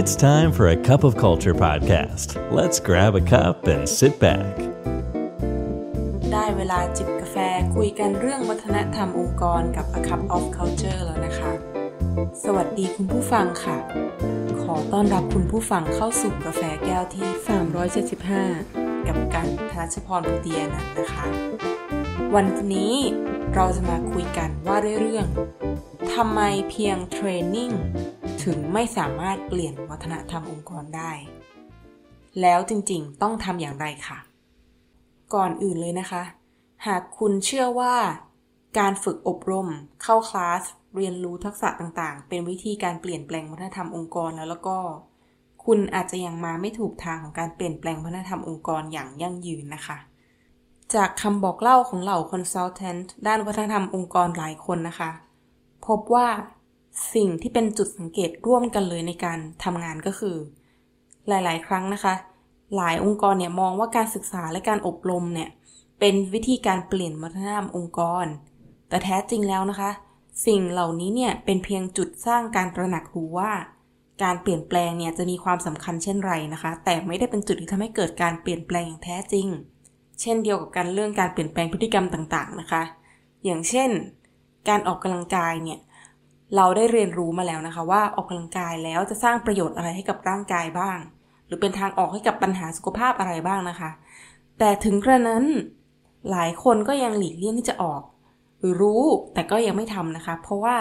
It's time for a cup of culture podcast. Let's grab a cup and sit back. ได้เวลาจิบกาแฟคุยกันเรื่องวัฒนธรรมองค์กรกับ A Cup of Culture แล้วนะคะ สวัสดีคุณผู้ฟังค่ะ ขอต้อนรับคุณผู้ฟังเข้าสู่กาแฟแก้วที่ 375 กับกันธนชพรพุเตียนันนะคะ วันนี้เราจะมาคุยกันว่าเรื่องทำไมเพียงเทรนนิ่ง ถึงไม่สามารถเปลี่ยนวัฒนธรรมองค์กรได้ แล้วจริงๆ ต้องทำอย่างไรค่ะ ก่อนอื่นเลยนะคะ หากคุณเชื่อว่า การฝึกอบรม เข้าคลาส เรียนรู้ทักษะต่างๆ เป็นวิธีการเปลี่ยนแปลงวัฒนธรรมองค์กรแล้วแล้วก็ คุณอาจจะยังมาไม่ถูกทางของการเปลี่ยนแปลงวัฒนธรรมองค์กรอย่างยั่งยืนนะคะจากคำบอกเล่าของเหล่าคอนซัลแทนต์ด้านวัฒนธรรมองค์กรหลายคนนะคะ พบว่า สิ่งที่เป็นจุดสังเกตร่วมกันเลยในการทำงานก็คือ หลาย ๆ ครั้งนะคะ หลายองค์กรเนี่ยมองว่าการศึกษาและการอบรมเนี่ยเป็นวิธีการเปลี่ยนวัฒนธรรมองค์กร แต่แท้จริงแล้วนะคะ สิ่งเหล่านี้เนี่ยเป็นเพียงจุดสร้างการตระหนักรู้ว่า การเปลี่ยนแปลงเนี่ยจะมีความสำคัญเช่นไรนะคะ แต่ไม่ได้เป็นจุดที่ทำให้เกิดการเปลี่ยนแปลงอย่างแท้จริง เช่นเดียวกับการเรื่องการเปลี่ยนแปลงพฤติกรรมต่าง ๆ นะคะ อย่างเช่น การออกกำลังกายเนี่ย เราได้เรียนรู้มาแล้วนะคะ ว่าออกกำลังกายแล้วจะสร้างประโยชน์อะไรให้กับร่างกายบ้าง หรือเป็นทางออกให้กับปัญหาสุขภาพอะไรบ้างนะคะ แต่ถึงกระนั้นหลายคนก็ยังหลีกเลี่ยงที่จะออกหรือรู้แต่ก็ยังไม่ทำนะคะ เพราะว่า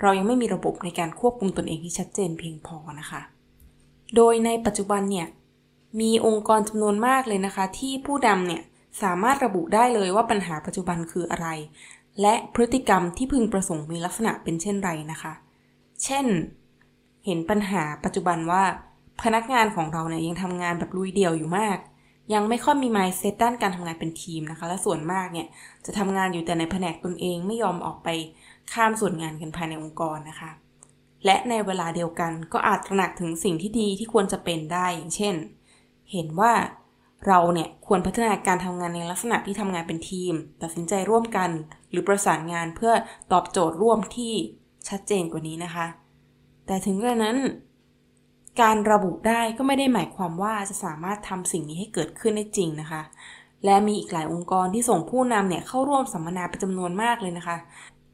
เรายังไม่มีระบบในการควบคุมตนเองที่ชัดเจนเพียงพอนะคะ โดยในปัจจุบันเนี่ยมีองค์กรจำนวนมากเลยนะคะ ที่ผู้นำเนี่ยสามารถระบุได้เลยว่าปัญหาปัจจุบันคืออะไร และพฤติกรรมที่พึงประสงค์มีลักษณะเป็นเช่นไรนะคะ เช่น เห็นปัญหาปัจจุบันว่า พนักงานของเราเนี่ยยังทำงานแบบลุยเดี่ยวอยู่มาก ยังไม่ค่อยมี mindset ด้านการทำงานเป็นทีมนะคะ และส่วนมากเนี่ยจะทำงานอยู่แต่ในแผนกตนเองไม่ยอมออกไปข้ามส่วนงานกันภายในองค์กรนะคะ และในเวลาเดียวกันก็อาจตระหนักถึงสิ่งที่ดีที่ควรจะเป็นได้อย่างเช่น เห็นว่า เราเนี่ยควรพัฒนาการทำงานในลักษณะที่ทำงานเป็นทีม ตัดสินใจร่วมกัน หรือประสานงานเพื่อตอบโจทย์ร่วมที่ชัดเจนกว่านี้นะคะ แต่ถึงกระนั้น การระบุได้ก็ไม่ได้หมายความว่าจะสามารถทำสิ่งนี้ให้เกิดขึ้นได้จริงนะคะ และมีอีกหลายองค์กรที่ส่งผู้นำเนี่ยเข้าร่วมสัมมนาเป็นจำนวนมากเลยนะคะ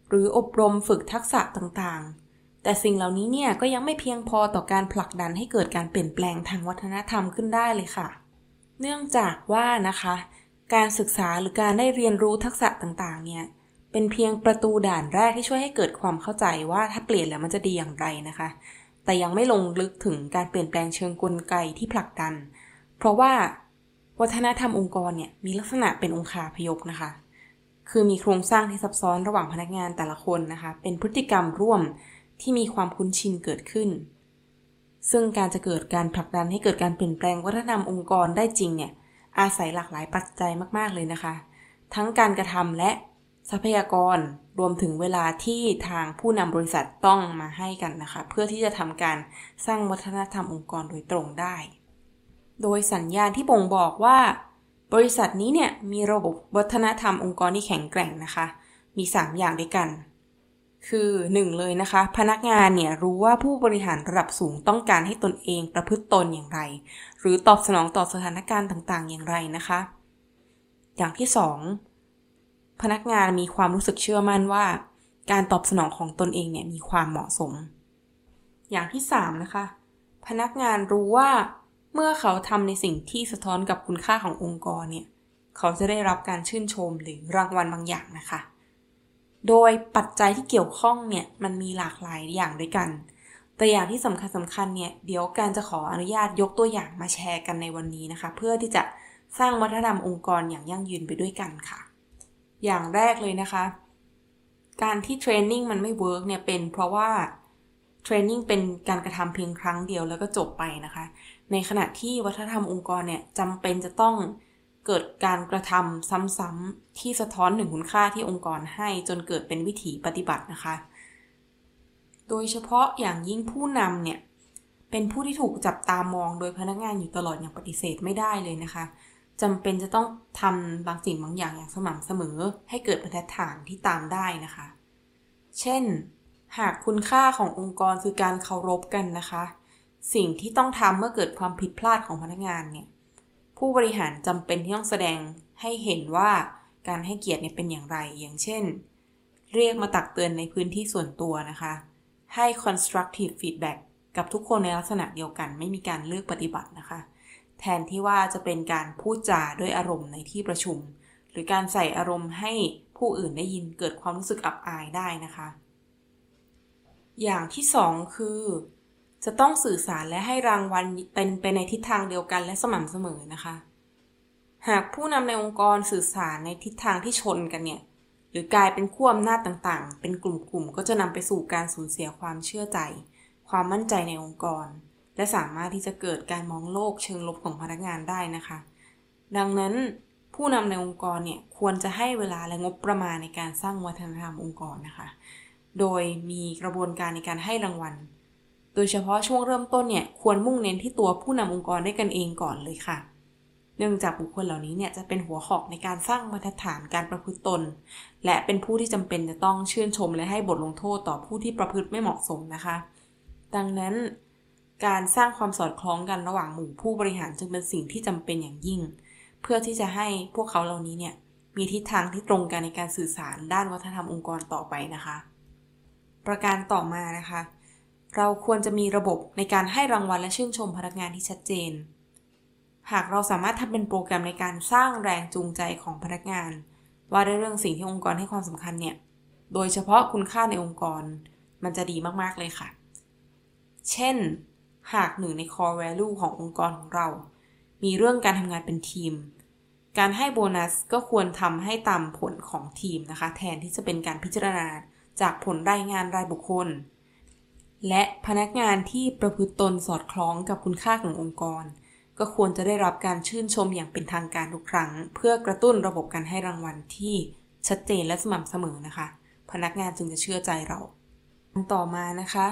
หรืออบรมฝึกทักษะต่างๆ แต่สิ่งเหล่านี้เนี่ยก็ยังไม่เพียงพอต่อการผลักดันให้เกิดการเปลี่ยนแปลงทางวัฒนธรรมขึ้นได้เลยค่ะ เนื่องจากว่านะคะ การศึกษาหรือการได้เรียนรู้ทักษะต่างๆ เนี่ย เป็นเพียงประตูด่านแรกที่ช่วยให้เกิดความเข้าใจว่าถ้าเปลี่ยนแล้วมันจะดีอย่างไรนะคะ แต่ยังไม่ลงลึกถึงการเปลี่ยนแปลงเชิงกลไกที่ผลักดัน เพราะว่าวัฒนธรรมองค์กรเนี่ยมีลักษณะเป็นองคาพยพนะคะ คือมีโครงสร้างที่ซับซ้อนระหว่างพนักงานแต่ละคนนะคะ เป็นพฤติกรรมร่วมที่มีความคุ้นชินเกิดขึ้น ซึ่งการจะเกิดการผลักดันให้เกิดการเปลี่ยนแปลงวัฒนธรรมองค์กรได้จริงเนี่ยอาศัยหลากหลายปัจจัยมาก ๆ เลยนะคะ ทั้งการกระทำและทรัพยากรรวมถึงเวลาที่ทางผู้นำบริษัทต้องมาให้กันนะคะ เพื่อที่จะทำการสร้างวัฒนธรรมองค์กรโดยตรงได้ โดยสัญญาณที่บ่งบอกว่า บริษัทนี้เนี่ยมีระบบวัฒนธรรมองค์กรที่แข็งแกร่งนะคะ มี 3 อย่างด้วยกัน คือหนึ่งเลยนะคะ พนักงานเนี่ยรู้ว่าผู้บริหารระดับสูงต้องการให้ตนเองประพฤติตนอย่างไร หรือตอบสนองต่อสถานการณ์ต่างๆ อย่างไรนะคะ อย่างที่สองพนักงานมีความรู้สึกเชื่อมั่นว่า การตอบสนองของตนเองเนี่ยมีความเหมาะสม อย่างที่สามนะคะ พนักงานรู้ว่าเมื่อเขาทำในสิ่งที่สะท้อนกับคุณค่าขององค์กรเนี่ย เขาจะได้รับการชื่นชมหรือรางวัลบางอย่างนะคะ โดยปัจจัยที่เกี่ยวข้องเนี่ยมันมีหลากหลายอย่างด้วยกัน แต่อย่างที่สำคัญสำคัญเนี่ยเดี๋ยวการจะขออนุญาตยกตัวอย่างมาแชร์กันในวันนี้นะคะ เพื่อที่จะสร้างวัฒนธรรมองค์กรอย่างยั่งยืนไปด้วยกันค่ะ อย่างแรกเลยนะคะ การที่ training มันไม่ work เนี่ยเป็นเพราะว่า training เป็นการกระทำเพียงครั้งเดียวแล้วก็จบไปนะคะ ในขณะที่วัฒนธรรมองค์กรเนี่ยจำเป็นจะต้อง เกิดการกระทำซ้ำๆที่สะท้อนถึงคุณค่าที่องค์กรให้จนเกิดเป็นวิถีปฏิบัตินะคะ โดยเฉพาะอย่างยิ่งผู้นำเนี่ย เป็นผู้ที่ถูกจับตามองโดยพนักงานอยู่ตลอดอย่างปฏิเสธไม่ได้เลยนะคะจำเป็นจะต้องทำบางสิ่งบางอย่างอย่างสม่ำเสมอ ให้เกิดบรรทัดฐานที่ตามได้นะคะ เช่น หากคุณค่าขององค์กรคือการเคารพกันนะคะ สิ่งที่ต้องทำเมื่อเกิดความผิดพลาดของพนักงานเนี่ย ผู้บริหารจำเป็นที่ต้องแสดงให้เห็นว่าการให้เกียรติเนี่ยเป็นอย่างไร อย่างเช่น เรียกมาตักเตือนในพื้นที่ส่วนตัวนะคะ ให้ constructive feedback กับทุกคนในลักษณะเดียวกัน ไม่มีการเลือกปฏิบัตินะคะ แทนที่ว่าจะเป็นการพูดจาด้วยอารมณ์ในที่ประชุม หรือการใส่อารมณ์ให้ผู้อื่นได้ยินเกิดความรู้สึกอับอายได้นะคะ อย่างที่สองคือ จะต้องสื่อสารและให้รางวัลเป็นไปในทิศทางเดียวกันและสม่ำเสมอนะคะ หากผู้นำในองค์กรสื่อสารในทิศทางที่ชนกันเนี่ย หรือกลายเป็นขั้วอำนาจต่างๆ เป็นกลุ่มๆ ก็จะนำไปสู่การสูญเสียความเชื่อใจ ความมั่นใจในองค์กร และสามารถที่จะเกิดการมองโลกเชิงลบของพนักงานได้นะคะ ดังนั้นผู้นำในองค์กรเนี่ยควรจะให้เวลาและงบประมาณในการสร้างวัฒนธรรมองค์กรนะคะ โดยมีกระบวนการในการให้รางวัล โดยเฉพาะช่วงเริ่มต้นเนี่ยควรมุ่งเน้นที่ตัวผู้นำองค์กรได้กันเองก่อนเลยค่ะ เนื่องจากบุคคลเหล่านี้เนี่ยจะเป็นหัวหอกในการสร้างมาตรฐานการประพฤติตน และเป็นผู้ที่จำเป็นจะต้องชื่นชมและให้บทลงโทษต่อผู้ที่ประพฤติไม่เหมาะสมนะคะ ดังนั้นการสร้างความสอดคล้องกันระหว่างหมู่ผู้บริหารจึงเป็นสิ่งที่จำเป็นอย่างยิ่ง เพื่อที่จะให้พวกเขาเหล่านี้เนี่ยมีทิศทางที่ตรงกันในการสื่อสารด้านวัฒนธรรมองค์กรต่อไปนะคะ ประการต่อมานะคะ เราควรจะมีระบบในการให้รางวัลและชื่นชมพนักงานที่ชัดเจน หากเราสามารถทำเป็นโปรแกรมในการสร้างแรงจูงใจของพนักงาน ว่าด้วยเรื่องสิ่งที่องค์กรให้ความสำคัญเนี่ย โดยเฉพาะคุณค่าในองค์กร มันจะดีมากๆเลยค่ะ เช่น หากหนึ่งใน core value ขององค์กรของเรา มีเรื่องการทำงานเป็นทีม การให้โบนัสก็ควรทำให้ตามผลของทีมนะคะ แทนที่จะเป็นการพิจารณาจากผลรายงานรายบุคคล และพนักงานที่ประพฤติตนสอดคล้องกับคุณค่าขององค์กร ก็ควรจะได้รับการชื่นชมอย่างเป็นทางการทุกครั้ง เพื่อกระตุ้นระบบการให้รางวัลที่ชัดเจนและสม่ำเสมอนะคะ พนักงานจึงจะเชื่อใจเราต่อมานะคะ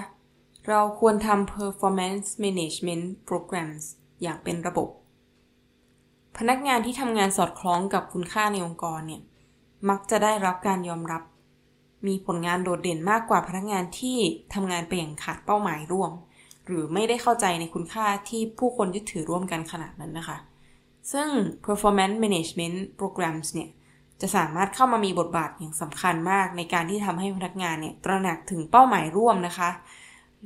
เราควรทำ performance management programs อย่างเป็นระบบ พนักงานที่ทำงานสอดคล้องกับคุณค่าในองค์กรเนี่ยมักจะได้รับการยอมรับ มีผลงานโดดเด่นมากกว่าพนักงานที่ทำงานไปอย่างขาดเป้าหมายร่วม หรือไม่ได้เข้าใจในคุณค่าที่ผู้คนยึดถือร่วมกันขนาดนั้นนะคะ ซึ่ง performance management programs เนี่ยจะสามารถเข้ามามีบทบาทอย่างสำคัญมากในการที่ทำให้พนักงานเนี่ยตระหนักถึงเป้าหมายร่วมนะคะ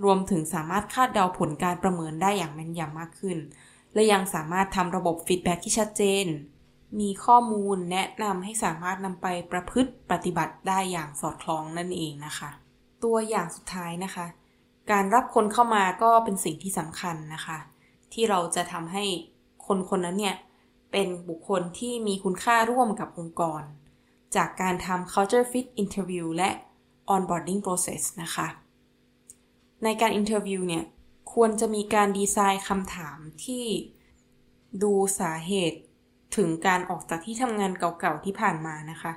รวมถึงสามารถคาดเดาผลการประเมินได้อย่างแม่นยำมากขึ้น และยังสามารถทำระบบฟีดแบ็ที่ชัดเจน มีข้อมูลแนะนำให้สามารถนำไปประพฤติปฏิบัติได้อย่างสอดคล้องนั่นเองนะคะ ตัวอย่างสุดท้ายนะคะ การรับคนเข้ามาก็เป็นสิ่งที่สำคัญนะคะ ที่เราจะทำให้คนคนนั้นเนี่ย เป็นบุคคลที่มีคุณค่าร่วมกับองค์กร จากการทำ culture fit interview และ onboarding process นะคะ ในการ interview เนี่ย ควรจะมีการดีไซน์คำถามที่ดูสาเหตุ ถึงการออกจากที่ทำงานเก่าๆที่ผ่านมานะคะ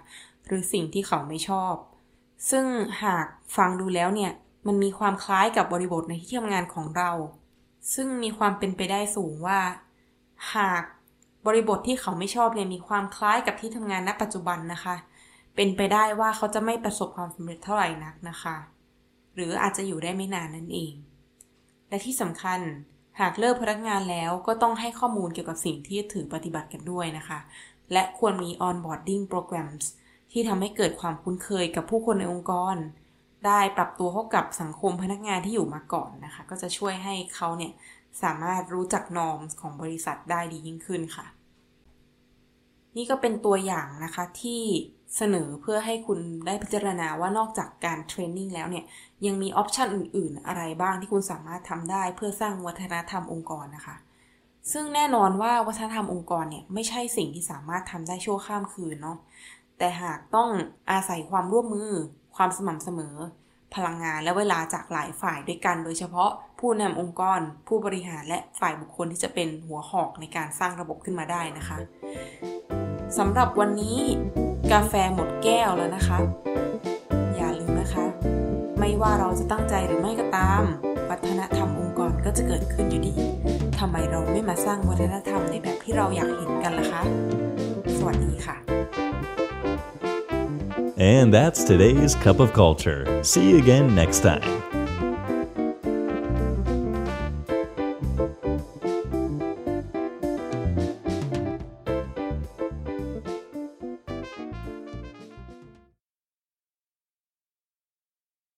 หรือสิ่งที่เขาไม่ชอบ ซึ่งหากฟังดูแล้วเนี่ย มันมีความคล้ายกับบริบทในที่ทำงานของเรา ซึ่งมีความเป็นไปได้สูงว่า หากบริบทที่เขาไม่ชอบเนี่ยมีความคล้ายกับที่ทำงานณปัจจุบันนะคะ เป็นไปได้ว่าเขาจะไม่ประสบความสำเร็จเท่าไหร่นักนะคะ หรืออาจจะอยู่ได้ไม่นานนั่นเอง และที่สำคัญ หากเลิกพนักงานแล้วก็ต้องให้ข้อมูลเกี่ยวกับสิ่งที่ถือปฏิบัติกันด้วยนะคะ และควรมี onboarding programs ที่ทำให้เกิดความคุ้นเคยกับผู้คนในองค์กร ได้ปรับตัวเข้ากับสังคมพนักงานที่อยู่มาก่อนนะคะ ก็จะช่วยให้เขาเนี่ยสามารถรู้จักนอมของบริษัทได้ดียิ่งขึ้นค่ะ นี่ก็เป็นตัวอย่างนะคะที่ เสนอเพื่อให้คุณได้พิจารณาว่านอกจากการเทรนนิ่งแล้วเนี่ย ยังมีออปชันอื่น ๆ อะไรบ้างที่คุณสามารถทำได้เพื่อสร้างวัฒนธรรมองค์กรนะคะ ซึ่งแน่นอนว่าวัฒนธรรมองค์กรเนี่ยไม่ใช่สิ่งที่สามารถทำได้ชั่วข้ามคืนเนาะแต่หากต้องอาศัยความร่วมมือ ความสม่ำเสมอ พลังงานและเวลาจากหลายฝ่ายด้วยกัน โดยเฉพาะผู้นำองค์กร ผู้บริหารและฝ่ายบุคคลที่จะเป็นหัวหอกในการสร้างระบบขึ้นมาได้นะคะสำหรับวันนี้ กาแฟหมดแก้วแล้วนะคะ อย่าลืมนะคะ ไม่ว่าเราจะตั้งใจหรือไม่ก็ตาม วัฒนธรรมองค์กรก็จะเกิดขึ้นอยู่ดีทำไมเราไม่มาสร้างวัฒนธรรมในแบบที่เราอยากเห็นกันล่ะคะ สวัสดีค่ะ And that's today's Cup of Culture. See you again next time.